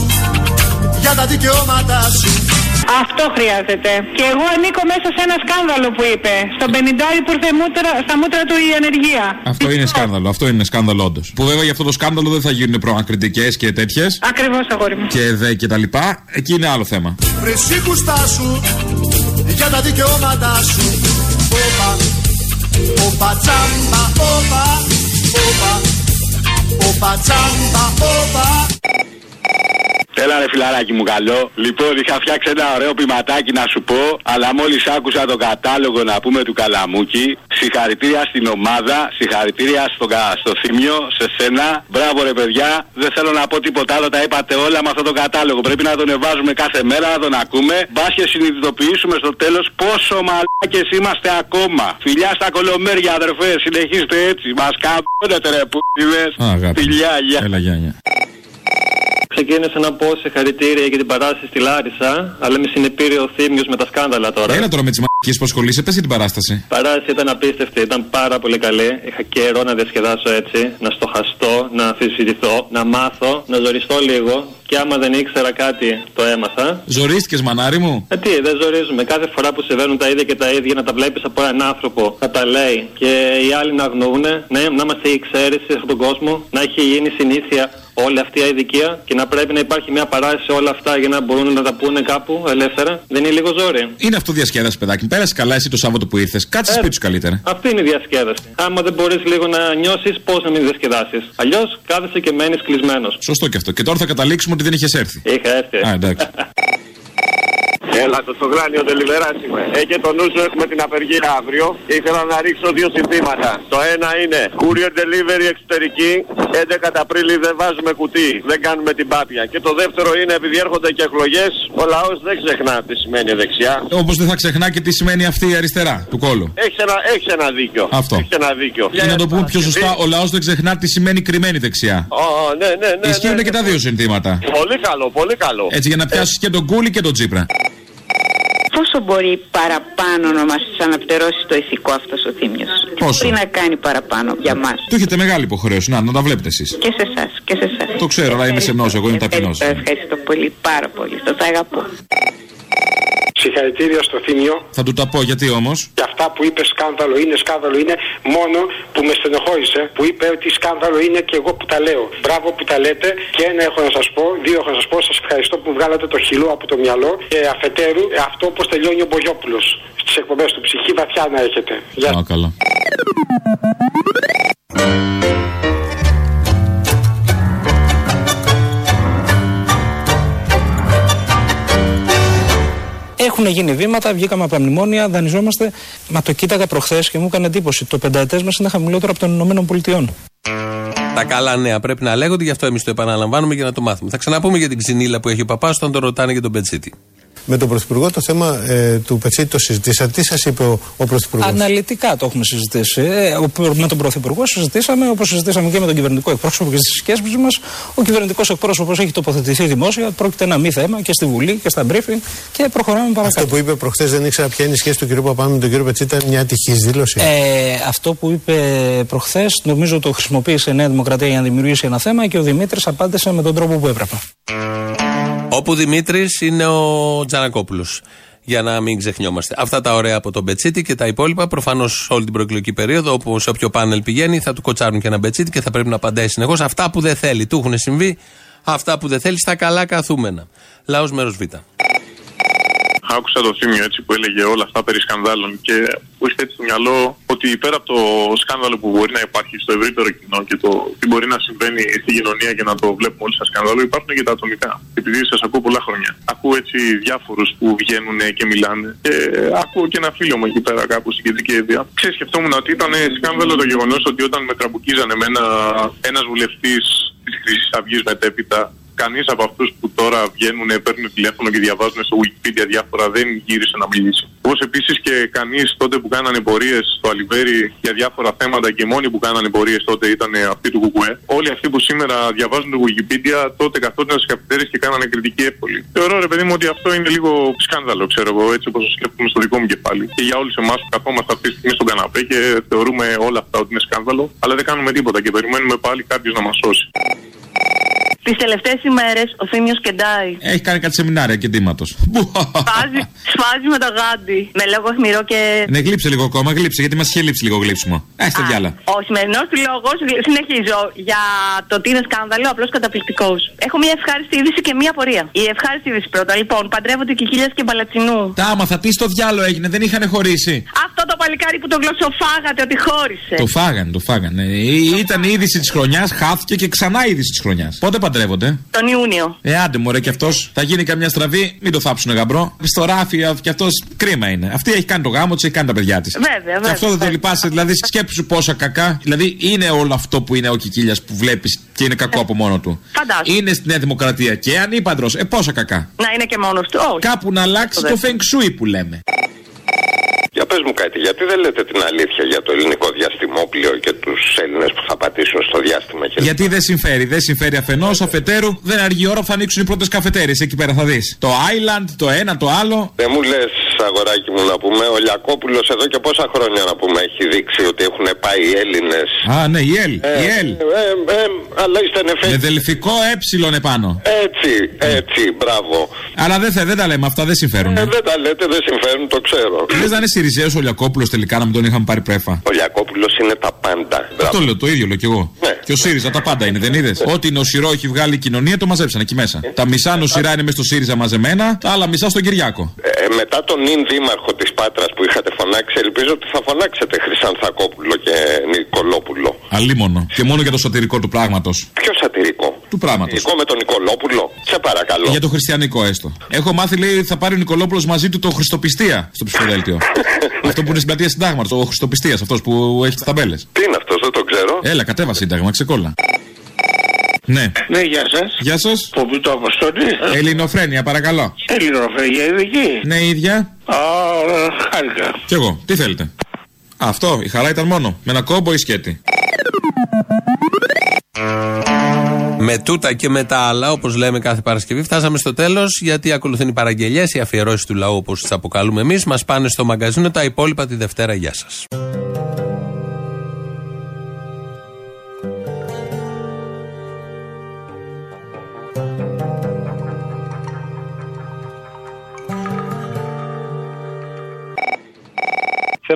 για τα δικαιώματά σου. Αυτό χρειάζεται. Και εγώ ανήκω μέσα σε ένα σκάνδαλο που είπε. Στον 50 που ήρθε μούτρα, στα μούτρα του η ανεργία. Αυτό είναι σκάνδαλο. Αυτό είναι σκάνδαλο όντως. Που βέβαια για αυτό το σκάνδαλο δεν θα γίνουν προανακριτικέ και τέτοιες. Ακριβώς, αγόρι μου. Και δε και τα λοιπά. Εκεί είναι άλλο θέμα. Βρεσίκουστά σου για τα δικαιώματά σου. Όπα, όπα τσάμπα, όπα, όπα, όπα τσάμπα, όπα. Έλα ρε φιλαράκι μου καλό. Λοιπόν, είχα φτιάξει ένα ωραίο ποιηματάκι να σου πω, αλλά μόλις άκουσα τον κατάλογο να πούμε του Καλαμούκη, συγχαρητήρια στην ομάδα, συγχαρητήρια στο, στο θύμιο, σε σένα. Μπράβο ρε παιδιά, δεν θέλω να πω τίποτα άλλο, τα είπατε όλα με αυτό το κατάλογο. Πρέπει να τον εβάζουμε κάθε μέρα, να τον ακούμε. Μπας και συνειδητοποιήσουμε στο τέλος πόσο μαλάκες είμαστε ακόμα. Φιλιά στα κολομέρια, αδερφέ, συνεχίστε έτσι. Μας καμπώνετε ρε που Φιλιά, γεια. Έλα, γεια, γεια. Ξεκίνησα να πω συγχαρητήρια για την παράσταση στη Λάρισα, αλλά με συνεπήρε ο Θήμιο με τα σκάνδαλα τώρα. Έλα τώρα με τις μαγικέ που ασχολείσαι, πες την παράσταση. Η παράσταση ήταν απίστευτη, ήταν πάρα πολύ καλή. Είχα καιρό να διασκεδάσω έτσι, να στοχαστώ, να αμφισβητηθώ, να μάθω, να ζοριστώ λίγο. Και άμα δεν ήξερα κάτι, το έμαθα. Ζορίστηκες, μανάρι μου; Ε, τι, δεν ζορίζουμε. Κάθε φορά που συμβαίνουν τα ίδια και τα ίδια, να τα βλέπεις από έναν άνθρωπο να τα λέει και οι άλλοι να αγνοούν, ναι, να είμαστε η εξαίρεση σε αυτόν τον κόσμο, να έχει γίνει συνήθεια όλη αυτή η αειδικία και να πρέπει να υπάρχει μια παράσταση σε όλα αυτά για να μπορούν να τα πούνε κάπου ελεύθερα. Δεν είναι λίγο ζόρι. Είναι αυτό διασκέδαση, παιδάκι. Πέρασε καλά εσύ το Σάββατο που ήρθες. Κάτσε ε, σπίτι σου καλύτερα. Αυτή είναι η διασκέδαση. Άμα δεν μπορείς λίγο να νιώσεις, πώς να μην διασκεδάσεις. Αλλιώς κάθεσαι και μένεις κλεισμένος. Σωστό και αυτό. Και τώρα θα καταλήξουμε ότι δεν είχες έρθει. Είχα έρθει. Α, εντάξει. Έλα, το σογράνιο τελειβερά είμαι. Ε, και το νου σου έχουμε την απεργία αύριο. Ήθελα να ρίξω δύο συνθήματα. Το ένα είναι courier delivery εξωτερική. 11 Απρίλη δεν βάζουμε κουτί. Δεν κάνουμε την πάπια. Και το δεύτερο είναι επειδή έρχονται και εκλογές, ο λαός δεν ξεχνά τι σημαίνει δεξιά. Όπως δεν θα ξεχνά και τι σημαίνει αυτή η αριστερά του κόλου. Έχεις ένα, έχεις ένα δίκιο. Αυτό. Έχεις ένα δίκιο. Και να το πούμε πιο σωστά, ο λαός δεν ξεχνά τι σημαίνει κρυμμένη δεξιά. Oh, ναι, ναι, ναι, Ισχύουν ναι, και τα δύο συνθήματα. Πολύ καλό, πολύ καλό. Έτσι για να πιάσεις και τον κούλι και τον τσίπρα πόσο μπορεί παραπάνω να μας αναπτερώσει το ηθικό αυτός ο Θήμιος; Πόσο; Τι να κάνει παραπάνω για μας; Του έχετε μεγάλη υποχρέωση, να, να τα βλέπετε εσείς. Και σε εσάς και σε εσάς. Το ξέρω, αλλά είμαι σεμνός, εγώ είμαι ταπεινός. Ευχαριστώ πολύ, πάρα πολύ. Το θα αγαπώ. Συγχαρητήρια στο Θήμιο. Θα του τα πω, γιατί όμως; Και αυτά που είπε σκάνδαλο είναι, σκάνδαλο είναι μόνο που με στενοχώρησε. Που είπε ότι σκάνδαλο είναι και εγώ που τα λέω. Μπράβο που τα λέτε. Και ένα έχω να σας πω, δύο έχω να σας πω. Σας ευχαριστώ που βγάλατε το χυλό από το μυαλό. Και αφετέρου, αυτό όπως τελειώνει ο Μπογιόπουλος στις εκπομπές του. Ψυχή βαθιά να έχετε. Γεια σας. Έχουν γίνει βήματα, βγήκαμε από τα μνημόνια, δανειζόμαστε. Μα το κοίταγα προχθές και μου έκανε εντύπωση. Το πενταετές μας είναι χαμηλότερο από των Ηνωμένων Πολιτειών. Τα καλά νέα πρέπει να λέγονται, γι' αυτό εμείς το επαναλαμβάνουμε για να το μάθουμε. Θα ξαναπούμε για την ξυνήλα που έχει ο παπάς όταν το ρωτάνε για τον Πετσίτη. Με τον Πρωθυπουργό το θέμα ε, του Πετσίτη το συζητήσατε. Τι σας είπε ο, ο Πρωθυπουργός; Αναλυτικά το έχουμε συζητήσει. Ε, με τον Πρωθυπουργό συζητήσαμε, όπως συζητήσαμε και με τον κυβερνητικό εκπρόσωπο και στις σκέψει μας. Ο κυβερνητικός εκπρόσωπος έχει τοποθετηθεί δημόσια. Πρόκειται ένα μη θέμα και στη Βουλή και στα briefing και προχωράμε παρακάτω. Αυτό που είπε προχθές δεν ήξερα ποια είναι η σχέση του κ. Παπάνου με τον κ. Πετσίτη. Ήταν μια ατυχής δήλωση. Ε, αυτό που είπε προχθές νομίζω το χρησιμοποίησε η Νέα Δημοκρατία για να δημιουργήσει ένα θέμα και ο Δημήτρης απάντησε με τον τρόπο που έπρεπε. Όπου Δημήτρης είναι ο Τζανακόπουλος. Για να μην ξεχνιόμαστε. Αυτά τα ωραία από τον Μπετσίτη και τα υπόλοιπα. Προφανώς όλη την προεκλογική περίοδο, όπου σε όποιο πάνελ πηγαίνει, θα του κοτσάρουν και ένα Μπετσίτη και θα πρέπει να απαντάει συνεχώς. Αυτά που δεν θέλει. Του έχουν συμβεί. Αυτά που δεν θέλει στα καλά καθούμενα. Λαός μέρος Β άκουσα το θύμιο έτσι που έλεγε όλα αυτά περί σκανδάλων και που είχε έτσι στο μυαλό ότι πέρα από το σκάνδαλο που μπορεί να υπάρχει στο ευρύτερο κοινό και το τι μπορεί να συμβαίνει στη κοινωνία και να το βλέπουμε όλοι σαν σκάνδαλο, υπάρχουν και τα ατομικά. Επειδή σας ακούω πολλά χρόνια. Ακούω έτσι διάφορους που βγαίνουν και μιλάνε. Και ακούω και ένα φίλο μου εκεί πέρα κάπου στην κεντρική έδεια. Ξεσκεφτόμουν ότι ήταν σκάνδαλο το γεγονός ότι όταν με τραμπουκίζανε με ένας βουλευτής της Χρυσής Αυγής μετέπειτα κανείς από αυτούς που τώρα βγαίνουν, παίρνουν τηλέφωνο και διαβάζουν στο Wikipedia διάφορα δεν γύρισε να μιλήσει. Όπως επίσης και κανείς τότε που κάνανε πορείες στο Αλιβέρι για διάφορα θέματα και οι μόνοι που κάνανε πορείες τότε ήταν αυτοί του Κουκουέ. Όλοι αυτοί που σήμερα διαβάζουν το Wikipedia τότε καθόταν στις καφετέρειε και κάνανε κριτική εύκολη. Θεωρώ ρε παιδί μου ότι αυτό είναι λίγο σκάνδαλο, ξέρω εγώ, έτσι όπως το σκέφτομαι στο δικό μου κεφάλι. Και για όλους εμάς που καθόμαστε αυτή τη στιγμή στον καναπέ και θεωρούμε όλα αυτά ότι είναι σκάνδαλο, αλλά δεν κάνουμε τίποτα και περιμένουμε πάλι κάποιος να μας σώσει. Τις τελευταίες ημέρες ο Θήμιος κεντάει. Έχει κάνει κάτι σεμινάρια κεντήματο. Σφάζει, σφάζει με το γάντι. Με λόγο αιχμηρό και. Ναι, γλύψε λίγο ακόμα, γλύψε γιατί μας είχε λείψει λίγο γλύψιμο. Έχετε διάλα. Ο σημερινό του λόγο, συνεχίζω, για το ότι είναι σκάνδαλο, απλώς καταπληκτικός. Έχω μια ευχάριστη είδηση και μια πορεία. Η ευχάριστη είδηση πρώτα. Λοιπόν, παντρεύονται και χίλια και μπαλατσινού. Τα άμαθα, τι στο διάλο έγινε, δεν είχαν χωρίσει. Αυτό το παλικάρι που το γλωσσοφάγατε ότι χώρισε. Το φάγανε, το φάγανε. Ήταν η είδηση της χρονιάς, χάθηκε και ξανά η είδηση της χρονιάς. Πότε παντρεύονται; Τον Ιούνιο. Ε, άντε μωρέ και αυτός θα γίνει καμιά στραβή, μην το θάψουν γαμπρό. Στο ράφι και αυτός κρίμα είναι. Αυτή έχει κάνει το γάμο της, έχει κάνει τα παιδιά της. Βέβαια, βέβαια. Και αυτό δεν το λυπάσαι, δηλαδή σκέψου πόσα κακά. Δηλαδή είναι όλο αυτό που είναι ο Κικίλιας που βλέπεις και είναι κακό από μόνο του. Φαντάζομαι. Είναι στη Νέα Δημοκρατία και ανήπαντρος. Ε, πόσα κακά. Να είναι και μόνος του. Όχι. Κάπου να αλλάξει το φεγγσούι που λέμε. Για πες μου κάτι, γιατί δεν λέτε την αλήθεια για το ελληνικό διαστημόπλιο και τους Έλληνες που θα πατήσουν στο διάστημα και Γιατί δεν συμφέρει. Δεν συμφέρει αφενός, αφετέρου δεν αργεί η ώρα που θα ανοίξουν οι πρώτες καφετέρειε. Εκεί πέρα θα δεις. Το Island, το ένα, το άλλο. Δεν μου λες, αγοράκι μου, να πούμε, ο Λιακόπουλος εδώ και πόσα χρόνια να πούμε έχει δείξει ότι έχουν πάει οι Έλληνες; Α, ναι, η ΕΛ. Ε, η ΕΛ. Ε, ε, αλλά είστε νεφέ. Με δελφικό ε επάνω. Έτσι, έτσι, μπράβο. Αλλά δεν, θε, δεν τα λέμε αυτά, δεν συμφέρουν. Ε, δεν τα λέτε, δεν συμφέρουν, το ξέρω. Δεν θα είναι Σιριζέος ο Λιακόπουλος τελικά να μην τον είχαμε πάρει πρέφα. Ο Λιακόπουλος είναι τα πάντα. Αυτό λέω, το ίδιο λέω κι εγώ. Ναι. Και ο ΣΥΡΙΖΑ τα πάντα είναι, δεν είδες; Ό,τι νοσηρό έχει βγάλει η κοινωνία το μαζέψαν εκεί μέσα. Τα μισά νοσηρά είναι μες στο ΣΥΡΙΖΑ μαζεμένα, τα άλλα μισά στον Κυριάκο. Ε, μετά τον νυν δήμαρχο της Πάτρας που είχατε φωνάξει, ελπίζω ότι θα φωνάξετε Χρυσανθακόπουλο και Νικολόπουλο. Αλίμονο. Και μόνο για το σατυρικό του πράγματος. Ποιο σατυρικό. Του πράγματος. Σατυρικό με τον Νικολόπουλο; Σε παρακαλώ. Για το χριστιανικό έστω. Έχω μάθει, λέει, θα πάρει ο Νικολόπουλος μαζί του το Χριστοπιστία στο ψηφοδέλτιο. αυτό που είναι στην πλατεία συντάγματος. Ο Χριστοπιστίας, αυτός που έχει τις ταμπέλες. Τι είναι αυτός, δεν το ξέρω. Έλα, κατέβα σύνταγμα, ξεκόλα. Ναι. Ναι, γεια σας. Γεια σας. Πού το αποστολή. Ελληνοφρένια, παρακαλώ. Ελληνοφρένια, ειδική. Ναι, η ίδια. Α, χάρηκα. Κι εγώ. Τι θέλετε. Αυτό, η χαρά ήταν μόνο. Με ένα κόμπο ή σκέτη. Με τούτα και με τα άλλα, όπως λέμε κάθε Παρασκευή, φτάσαμε στο τέλος γιατί ακολουθούν οι παραγγελίε, οι αφιερώσεις του λαού όπως τις αποκαλούμε εμείς. Μας πάνε στο μαγκαζίνο τα υπόλοιπα τη Δευτέρα. Γεια σας.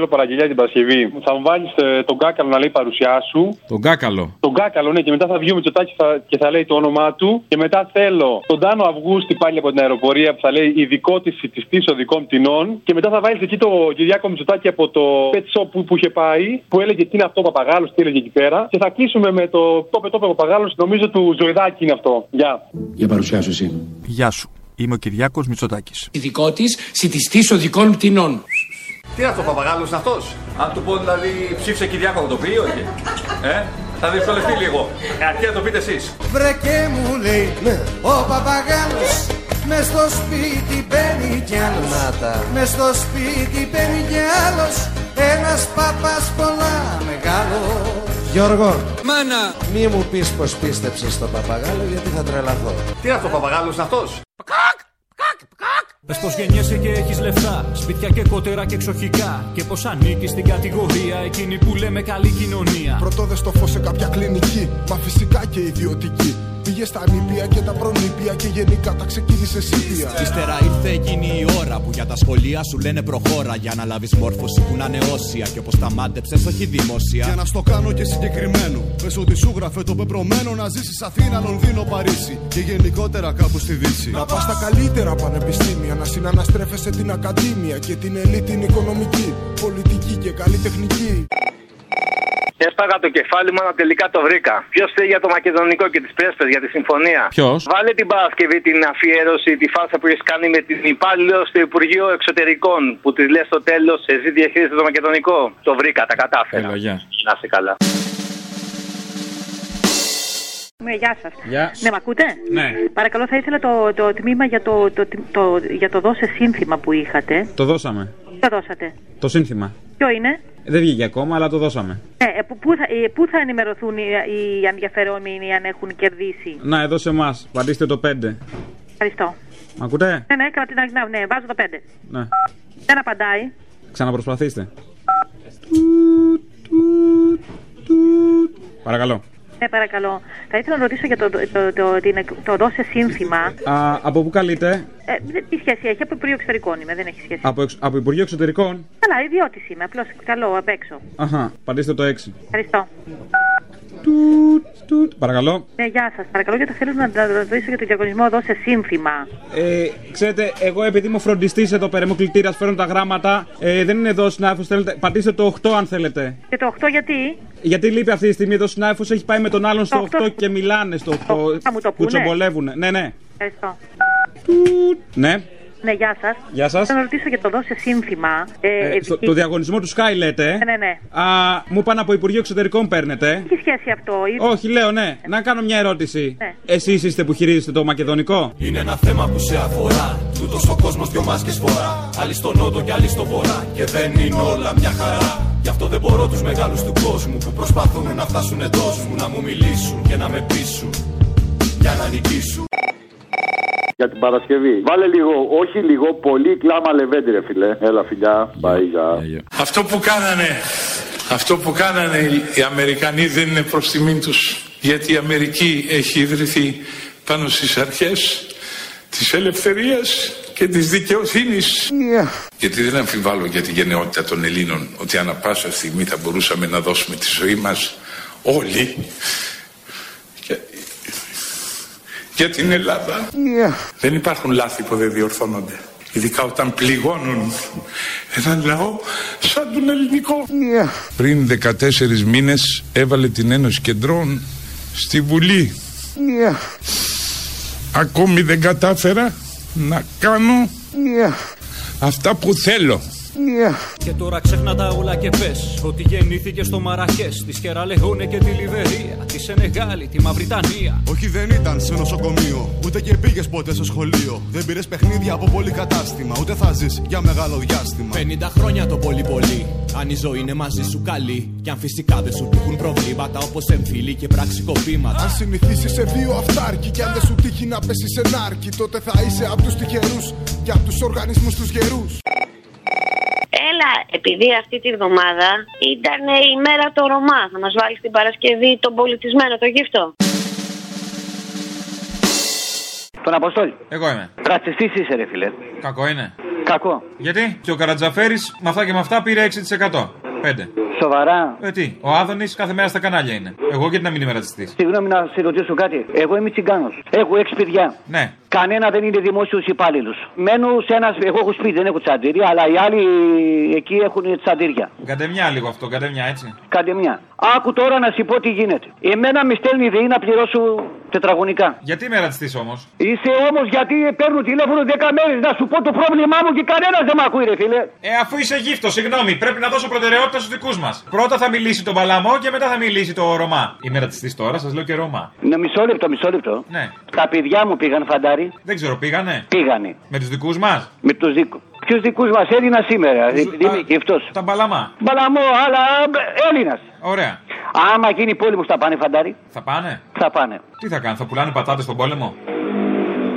Θέλω παραγγελιά την Παρασκευή. Θα μου βάλει τον κάκαλο να λέει παρουσιά σου. Τον κάκαλο. Τον κάκαλο, ναι, και μετά θα βγει ο Μητσοτάκης θα, και θα λέει το όνομά του. Και μετά θέλω τον Τάνο Αυγούστη πάλι από την αεροπορία που θα λέει ειδικό της τη οδικών πτηνών. Και μετά θα βάλεις εκεί το Κυριάκο Μητσοτάκη από το pet shop που, που είχε πάει, που έλεγε τι είναι αυτό ο παπαγάλος, τι έλεγε εκεί πέρα. Και θα κλείσουμε με το τόπε τόπε παπαγάλος, νομίζω του Ζωηδάκη είναι αυτό. Γεια. Για παρουσιά σου εσύ. Γεια σου. Είμαι ο Κυριάκος Μητσοτάκης. Ειδικό τη σιτιστής οδικών πτηνών. Τι είναι αυτό, παπαγάλος είναι αυτός; Αν του πω δηλαδή ψήφισε Κυριάκο, θα το πει ή όχι. Ε, θα δυσκολευτεί λίγο. Ε, αρκεί να το πείτε εσείς. Βρε και μου λέει ο παπαγάλος μες στο σπίτι μπαίνει κι άλλος. Μες στο σπίτι μπαίνει κι άλλος. Ένας παπάς πολλά μεγάλος. Γιώργο, Μάνα, μη μου πεις πως πίστεψες στον παπαγάλο γιατί θα τρελαθώ. Τι είναι αυτό, παπαγάλος είναι αυτός; Πες πως γεννιέσαι και έχεις λεφτά Σπίτια και κότερα και εξοχικά Και πως ανήκεις στην κατηγορία Εκείνη που λέμε καλή κοινωνία Πρωτόδε στο φως σε κάποια κλινική Μα φυσικά και ιδιωτική Πήγες στα νήπια και τα προνήπια και γενικά τα ξεκίνησε σύπια. Ύστερα ήρθε εκείνη η ώρα που για τα σχολεία σου λένε προχώρα. Για να λάβεις μόρφωση που να είναι όσια και όπως τα μάντεψε, όχι δημόσια. Για να στο κάνω και συγκεκριμένο. Πες ότι σου γράφε το πεπρωμένο να ζήσεις Αθήνα, Λονδίνο, Παρίσι και γενικότερα κάπου στη Δύση. Να πας στα καλύτερα πανεπιστήμια, να συναναστρέφεσαι την Ακαδήμια και την ελίτ την οικονομική, πολιτική και καλλιτεχνική. Έσπαγα το κεφάλι μου, αλλά τελικά το βρήκα. Ποιος θέλει για το μακεδονικό και τις πρέσπες για τη συμφωνία; Ποιος; Βάλε την Παρασκευή την αφιέρωση, τη φάσα που έχεις κάνει με την υπάλληλο στο Υπουργείο Εξωτερικών. Που της λες στο τέλος, εσύ διαχείρισε το μακεδονικό. Το βρήκα, τα κατάφερα. Έλα, γεια. Να είσαι καλά. Ναι, γεια σας. Γεια. Ναι, με ακούτε; Ναι. Παρακαλώ, θα ήθελα το, το τμήμα για το, το, το, για το δώσε σύνθημα που είχατε. Το δώσαμε. Το δώσατε. Το σύνθημα. Ποιο είναι; Δεν βγήκε ακόμα, αλλά το δώσαμε. Ε, ε, πού, πού θα, ε, πού θα ενημερωθούν οι, οι ενδιαφερόμενοι αν έχουν κερδίσει; Να, εδώ σε εμάς. Πατήστε το 5. Ευχαριστώ. Μ' ακούτε; Ναι, ναι, κρατή, ναι, ναι, βάζω το 5. Ναι. Δεν απαντάει. Ξαναπροσπαθήστε. Παρακαλώ. Ναι, παρακαλώ. Θα ήθελα να ρωτήσω για το, το, το, το, την- το δώσε σύνθημα. Α, από πού καλείτε; Ε, δεν- τι σχέση έχει, από Υπουργείο Εξωτερικών είμαι, δεν έχει σχέση. Από, εξ- από Υπουργείο Εξωτερικών; Καλά, ιδιώτης είμαι, απλώς καλό απ' έξω. Αχα, πατήστε το 6. Ευχαριστώ. Παρακαλώ. Ναι, γεια σας. Παρακαλώ, γιατί θέλω να να ρωτήσω για το διαγωνισμό δώσε σύνθημα. Ε, ξέρετε, εγώ επειδή είμαι φροντιστής εδώ πέρα, είμαι κλητήρας, φέρνω τα γράμματα. Ε, δεν είναι εδώ ο συνάδελφος, θέλετε. Πατήστε το 8 αν θέλετε. Και το 8 γιατί; Γιατί λείπει αυτή τη στιγμή εδώ ο συνάδελφος, έχει πάει με τον άλλον στο 8 και μιλάνε στο 8. θα μου το Που πούνε. τσομπολεύουν. Ναι, ναι. Ευχαριστώ. Ναι. Ναι, γεια σας. Γεια σας. Θέλω να ρωτήσω για το δώσε σύνθημα. Ε, Ε, στο, ευκή- το διαγωνισμό του Sky λέτε. Ναι, ναι, ναι. Α, μου είπαν από Υπουργείο Εξωτερικών παίρνετε. Τι σχέση αυτό, ή... Όχι, λέω ναι. Να κάνω μια ερώτηση. Ναι. Εσείς είστε που χειρίζεστε το μακεδονικό; Είναι ένα θέμα που σε αφορά. Τούτος ο κόσμος δυο μάσκες φορά. Άλλοι στο νότο και άλλοι στο βορρά. Και δεν είναι όλα μια χαρά. Γι' αυτό δεν μπορώ τους μεγάλους του κόσμου που προσπαθούν να φτάσουν εντός μου. Να μου μιλήσουν και να με πείσουν. Για να νικήσουν. Για την Παρασκευή. Βάλε λίγο, όχι λίγο, πολύ κλάμα λεβέντι, ρε φιλέ. Έλα, φιλιά. Μπαΐγα. Αυτό που κάνανε, αυτό που κάνανε οι Αμερικανοί δεν είναι προς τιμήν τους. Γιατί η Αμερική έχει ιδρυθεί πάνω στις αρχές της ελευθερίας και της δικαιοσύνης. Γιατί δεν αμφιβάλλω για τη γενναιότητα των Ελλήνων ότι ανά πάσα στιγμή θα μπορούσαμε να δώσουμε τη ζωή μας όλοι για, για την Ελλάδα. Δεν υπάρχουν λάθη που δεν διορθώνονται. Ειδικά όταν πληγώνουν έναν λαό σαν τον ελληνικό. Πριν 14 μήνες έβαλε την Ένωση Κεντρών στη Βουλή. Ακόμη δεν κατάφερα να κάνω αυτά που θέλω. Και τώρα ξέχνα τα όλα και πες ότι γεννήθηκε στο Μαρακές, τη Σκεραλεχόνε και τη Λιβερία, τη Σενεγάλη, τη Μαυριτανία. Όχι δεν ήταν σε νοσοκομείο, ούτε και πήγες ποτέ στο σχολείο. Δεν πήρες παιχνίδια από πολύ κατάστημα, ούτε θα ζεις για μεγάλο διάστημα. 50 χρόνια το πολύ πολύ. Αν η ζωή είναι μαζί σου καλή. Κι αν φυσικά δεν σου τύχουν προβλήματα όπως εμφύλοι και πραξικοπήματα. Αν συνηθίσεις σε δύο αυτάρκη και αν δεν σου τύχει να πέσεις σε νάρκη, τότε θα είσαι από τους τυχερούς και από τους οργανισμούς τους γερούς. Έλα, επειδή αυτή τη βδομάδα ήταν η μέρα το Ρωμά, θα μας βάλεις την Παρασκευή τον πολιτισμένο, το γύφτο. Τον Αποστόλη. Εγώ είμαι. Ρατσιστή είσαι, ρε φιλέ. Κακό είναι. Κακό. Γιατί; Και ο Καρατζαφέρης με αυτά και με αυτά πήρε 6%. 5. Σοβαρά. Ε, τι, ο Άδωνης κάθε μέρα στα κανάλια είναι. Εγώ γιατί να μην είμαι ρατσιστής; Συγγνώμη να σε ρωτήσω κάτι. Εγώ είμαι τσιγκάνος. Έχω έξι παιδιά. Ναι. Κανένα δεν είναι δημόσιος υπάλληλος. Μένω σε ένα. Εγώ έχω σπίτι, δεν έχω τσαντήρια, αλλά οι άλλοι εκεί έχουν τσαντήρια. Καντεμιά λίγο αυτό, καντεμιά έτσι. Κάντε μια. Άκου τώρα να σου πω τι γίνεται. Εμένα με στέλνει η ΔΕΗ να πληρώσω τετραγωνικά. Γιατί είμαι ρατσιστής όμως; Είσαι όμως γιατί παίρνω τηλέφωνο 10 μέρες να σου πω το πρόβλημά μου και κανένας δεν με ακούει, ρε φίλε. Ε, αφού είσαι γύφτος, συγγνώμη, πρέπει να δώσω προτεραιότητα στους δικούς μας. Πρώτα θα μιλήσει τον Παλαμό και μετά θα μιλήσει το Ρωμά. Είμαι ρατσιστής τώρα, σας λέω και Ρωμά. Ναι, μισό λεπτό, μισό λεπτό. Ναι. Τα παιδιά μου πήγαν φαντάρι. Δεν ξέρω, πήγανε. Πήγανε. Με τους δικούς μας. Με τους δικού. Ποιους δικούς μας Έλληνας σήμερα, επειδή είμαι γυφτό. Τα μπαλαμά. Μπαλαμό, αλλά Έλληνας. Ωραία. Άμα γίνει πόλεμος θα πάνε φαντάρι. Θα πάνε; Θα πάνε. Τι θα κάνουν, θα πουλάνε πατάτες στον πόλεμο;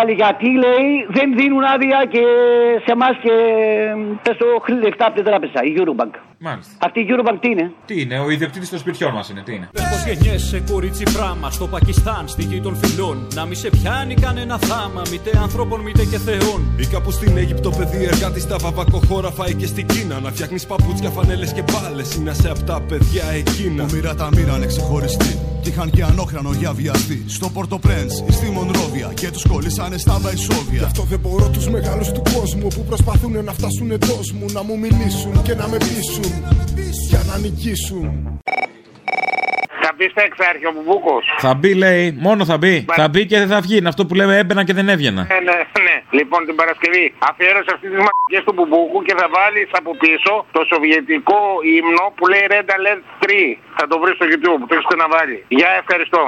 βάλει γιατί λέει δεν δίνουν άδεια και σε εμάς και πες το λεφτά από την τράπεζα, η Eurobank. Μάλιστα. Αυτή η Eurobank τι είναι; Τι είναι, ο ιδιοκτήτης των σπιτιών μας είναι, τι είναι; Πώ γεννιέσαι κορίτσι πράμα στο Πακιστάν, στη γη των φυλών. Να μη σε πιάνει κανένα θάμα, μήτε ανθρώπων μήτε και θεών. Ή κάπου στην Αίγυπτο, παιδί εργάτης στα βαβακοχώρα φάει και στην Κίνα. Να φτιάχνεις παπούτσια, φανέλες και μπάλες. Είναι σε αυτά παιδιά εκείνα. Που μοίρα τα μοίρα είναι ξεχωριστή. Κι είχαν και ανόχρανο για βιαστή. Στο Πορτοπρέντ ή στη Μονρόβια. Και τους κολλήσανε στα Βαϊσόβια. Γι' αυτό δεν μπορώ τους μεγάλους του κόσμου που προσπαθούν να φτάσουν εντό μου. Να μου μιλήσουν και να με πείσουν. Για να νικήσουν. Θα μπει στα εξάρχεια ο Μπουμπούκος. Θα μπει, λέει, μόνο θα μπει. Θα μπει και δεν θα βγει. Είναι αυτό που λέμε έμπαινα και δεν έβγαινα. Ναι, ναι, ναι. Λοιπόν, την Παρασκευή αφιέρωσε αυτή τις μαγικέ του Μπουμπούκου και θα βάλεις από πίσω το σοβιετικό ύμνο που λέει Red Alert 3. Θα το βρεις στο YouTube, το έχεις να βάλει. Γεια, ευχαριστώ.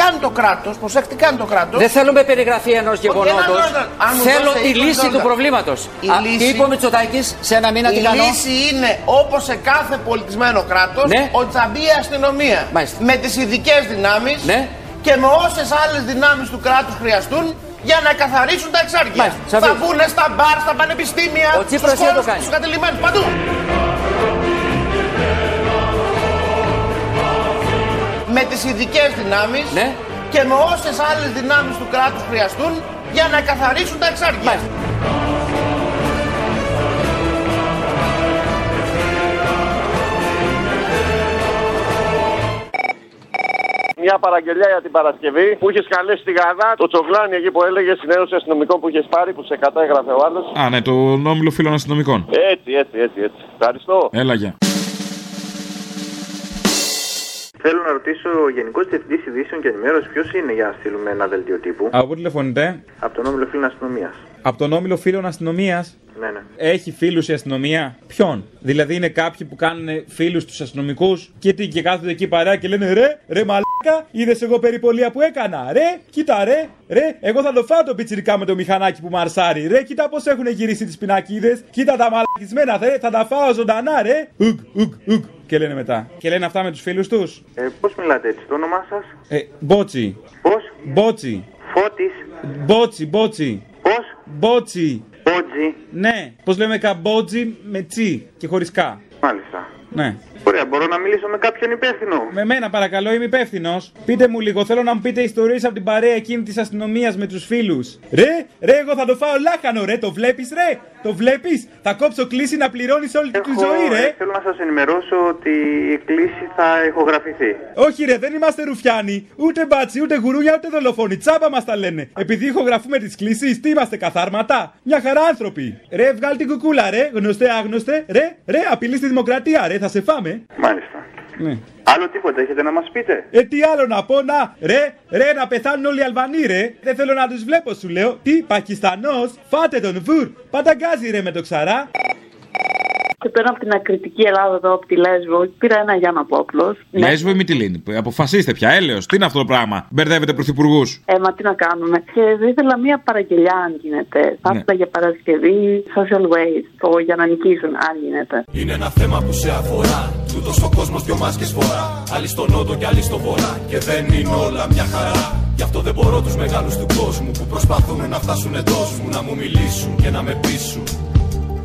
Τι κάνει το κράτος, προσέξτε, τι κάνει το κράτος. Δεν θέλουμε περιγραφή ενός γεγονότος. αν μου Θέλω δώσετε τη 20 λύση του δόλαρα. προβλήματος. Η λύση- Τι είπε ο Μητσοτάκης σε ένα μήνα Η τι κάνω. λύση είναι όπως σε κάθε πολιτισμένο κράτος Ναι. ότι θα μπει η αστυνομία με τις ειδικές δυνάμεις Ναι. και με όσες άλλες δυνάμεις του κράτους χρειαστούν για να καθαρίσουν τα εξάρτητα. Μάλιστα, σαφής. Θα βγουν στα μπαρ, στα πανεπιστήμια, Ο Τσίπρας στους Με τις ειδικές δυνάμεις Ναι. και με όσες άλλες δυνάμεις του κράτους χρειαστούν για να καθαρίσουν τα εξάρτητα. Μια παραγγελιά για την Παρασκευή που είχε καλέσει στη Γαδά το τσογλάνι εκεί που έλεγε συνένωση αστυνομικών που είχες πάρει που σε κατέγραφε ο άλλος. Α, ναι, το νόμιλο φίλων αστυνομικών. Έτσι, έτσι, έτσι, έτσι. Ευχαριστώ. Έλα, γεια. Θέλω να ρωτήσω ο Γενικός Διευθυντής Ειδήσεων και Ενημέρωσης ποιος είναι για να στείλουμε ένα δελτίο τύπου; Από πού τηλεφωνείτε; Από τον Όμιλο Φίλων Αστυνομίας. Από τον όμιλο φίλων αστυνομίας; Ναι, ναι. Έχει φίλους η αστυνομία; Ποιον; Δηλαδή είναι κάποιοι που κάνουν φίλους τους αστυνομικούς και τι και κάθονται εκεί παρέα και λένε ρε, ρε μαλάκα, είδες εγώ περιπολία που έκανα. Ρε, κοίτα ρε, ρε, εγώ θα το φάω το πιτσιρικά με το μηχανάκι που μαρσάρει. Ρε, κοίτα πώς έχουν γυρίσει τις πινακίδες. Κοίτα τα μαλακισμένα, ρε, θα τα φάω ζωντανά, ρε. Ουγ, ουγ, ουγ. Και λένε μετά. Και λένε αυτά με τους φίλους τους. Ε, Πώς μιλάτε έτσι, το όνομά σας; Ε, μπότσι. Πώς; Μπότσι. Φώτης. Μπότσι, μπότσι. Πώς; Μπότσι. Μπότζι. Ναι, πώς λέμε καμπότζι με τσι και χωρίς κα. Μάλιστα. Ναι. Ωραία, μπορώ να μιλήσω με κάποιον υπεύθυνο; Με μένα παρακαλώ, είμαι υπεύθυνος. Πείτε μου λίγο, θέλω να μου πείτε ιστορίες από την παρέα εκείνη της αστυνομίας με τους φίλους. Ρε, ρε, εγώ θα το φάω λάχανο, ρε, το βλέπεις, ρε. Το βλέπεις, θα κόψω κλίση να πληρώνεις όλη τη ζωή, ρε. Ε, θέλω να σας ενημερώσω ότι η κλήση θα ηχογραφηθεί. Όχι, ρε, δεν είμαστε ρουφιάνοι. Ούτε μπάτσι, ούτε γουρούνια, ούτε δολοφόνοι. Τσάμπα μας τα λένε. Επειδή ηχογραφούμε τις κλήσει, τι είμαστε καθάρματα; Μια χαρά άνθρωποι. Ρε, βγάλ την κουκούλα, ρε. Γνωστέ, άγνωστε. Ρε, ρε, απειλή στη δημοκρατία, ρε. Θα σε φάμε. Μάλιστα. Ναι. Άλλο τίποτα έχετε να μας πείτε; Ε, τι άλλο να πω, να, ρε, ρε, να πεθάνουν όλοι οι Αλβανοί, ρε. Δεν θέλω να τους βλέπω, σου λέω. Τι, Πακιστανός, φάτε τον βουρ. Πανταγκάζει, ρε, με το ξαρά. Και πέρα από την ακριτική Ελλάδα εδώ από τη Λέσβο, πήρα ένα Γιάννα Πόπλο. Λέσβο ή Μυτιλίνη; Αποφασίστε πια, έλεος. Τι είναι αυτό το πράγμα; Μπερδεύετε πρωθυπουργούς; Ε, μα τι να κάνουμε. Και θα ήθελα μία παραγγελιά, αν γίνεται. Θα ήθελα για Παρασκευή Social Waste, το για να νικήσουν, αν γίνεται. Είναι ένα θέμα που σε αφορά. Τούτος ο κόσμος δυο μάσκες φορά. Άλλοι στο νότο και άλλοι στο βορρά. Και δεν είναι όλα μια χαρά. Γι' αυτό δεν μπορώ τους μεγάλους του κόσμου που προσπαθούν να φτάσουν εντός μου. Να μου μιλήσουν και να με πείσουν.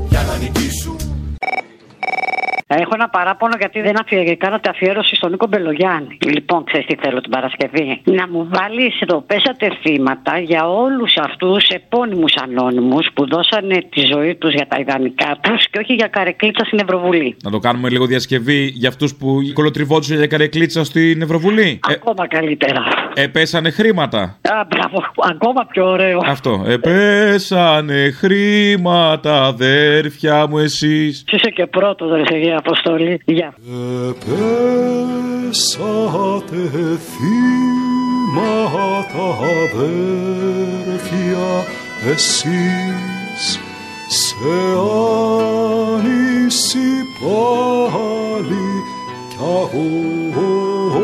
Για να νικήσουν. Έχω ένα παράπονο γιατί δεν αφιε... κάνατε αφιέρωση στον Νίκο Μπελογιάννη. Λοιπόν, ξέρεις τι θέλω την Παρασκευή. Να μου βάλεις εδώ πέσατε θύματα για όλους αυτούς επώνυμους ανώνυμους που δώσανε τη ζωή τους για τα ιδανικά τους και όχι για καρεκλίτσα στην Ευρωβουλή. Να το κάνουμε λίγο διασκευή για αυτούς που κολοτριβόντουσαν για καρεκλίτσα στην Ευρωβουλή. Ε, Ακόμα καλύτερα. επέσανε χρήματα. Α, μπράβο, ακόμα πιο ωραίο. Αυτό. Επέσανε χρήματα, αδέρφια μου εσείς. Είσαι και πρώτος, ρε σε γεια αποστολή. Γεια. Πέσατε θύματα αδέρφια εσείς σε άνηση πάλι κι αγώνα.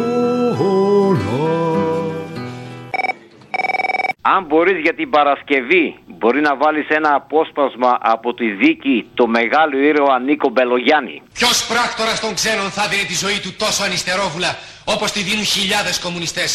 Αν μπορείς για την Παρασκευή μπορεί να βάλεις ένα απόσπασμα από τη δίκη το μεγάλο ήρωα Νίκο Μπελογιάννη. Ποιος πράκτορας των ξένων θα δίνει τη ζωή του τόσο ανιστερόβουλα όπως τη δίνουν χιλιάδες κομμουνιστές;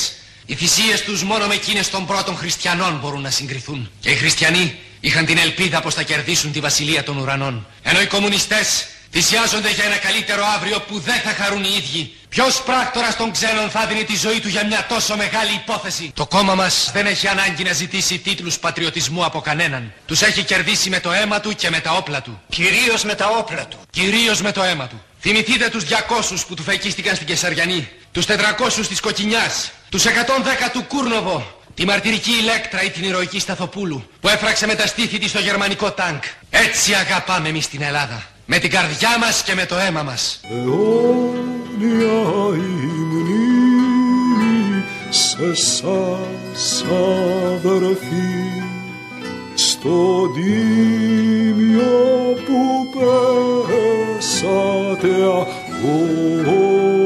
Οι θυσίες τους μόνο με εκείνες των πρώτων χριστιανών μπορούν να συγκριθούν. Και οι χριστιανοί είχαν την ελπίδα πως θα κερδίσουν τη βασιλεία των ουρανών. Ενώ οι κομμουνιστές θυσιάζονται για ένα καλύτερο αύριο που δεν θα χαρούν οι ίδιοι. Ποιος πράκτορας των ξένων θα δίνει τη ζωή του για μια τόσο μεγάλη υπόθεση; Το κόμμα μας δεν έχει ανάγκη να ζητήσει τίτλους πατριωτισμού από κανέναν. Τους έχει κερδίσει με το αίμα του και με τα όπλα του. Κυρίως με τα όπλα του. Κυρίως με το αίμα του. Θυμηθείτε τους 200 που του φεκίστηκαν στην Κεσαριανή, τους 400 της Κοκκινιάς, τους 110 του Κούρνοβο, τη μαρτυρική Ηλέκτρα ή την ηρωική Σταθοπούλου που έφραξε με τα στήθη της στο γερμανικό τάγκ. Έτσι αγαπάμε εμείς την Ελλάδα. Με την καρδιά μας και με το αίμα μας. αιώνια η μνήμη σε σας αδερφή στο τίμιο που πέσατε αγώνα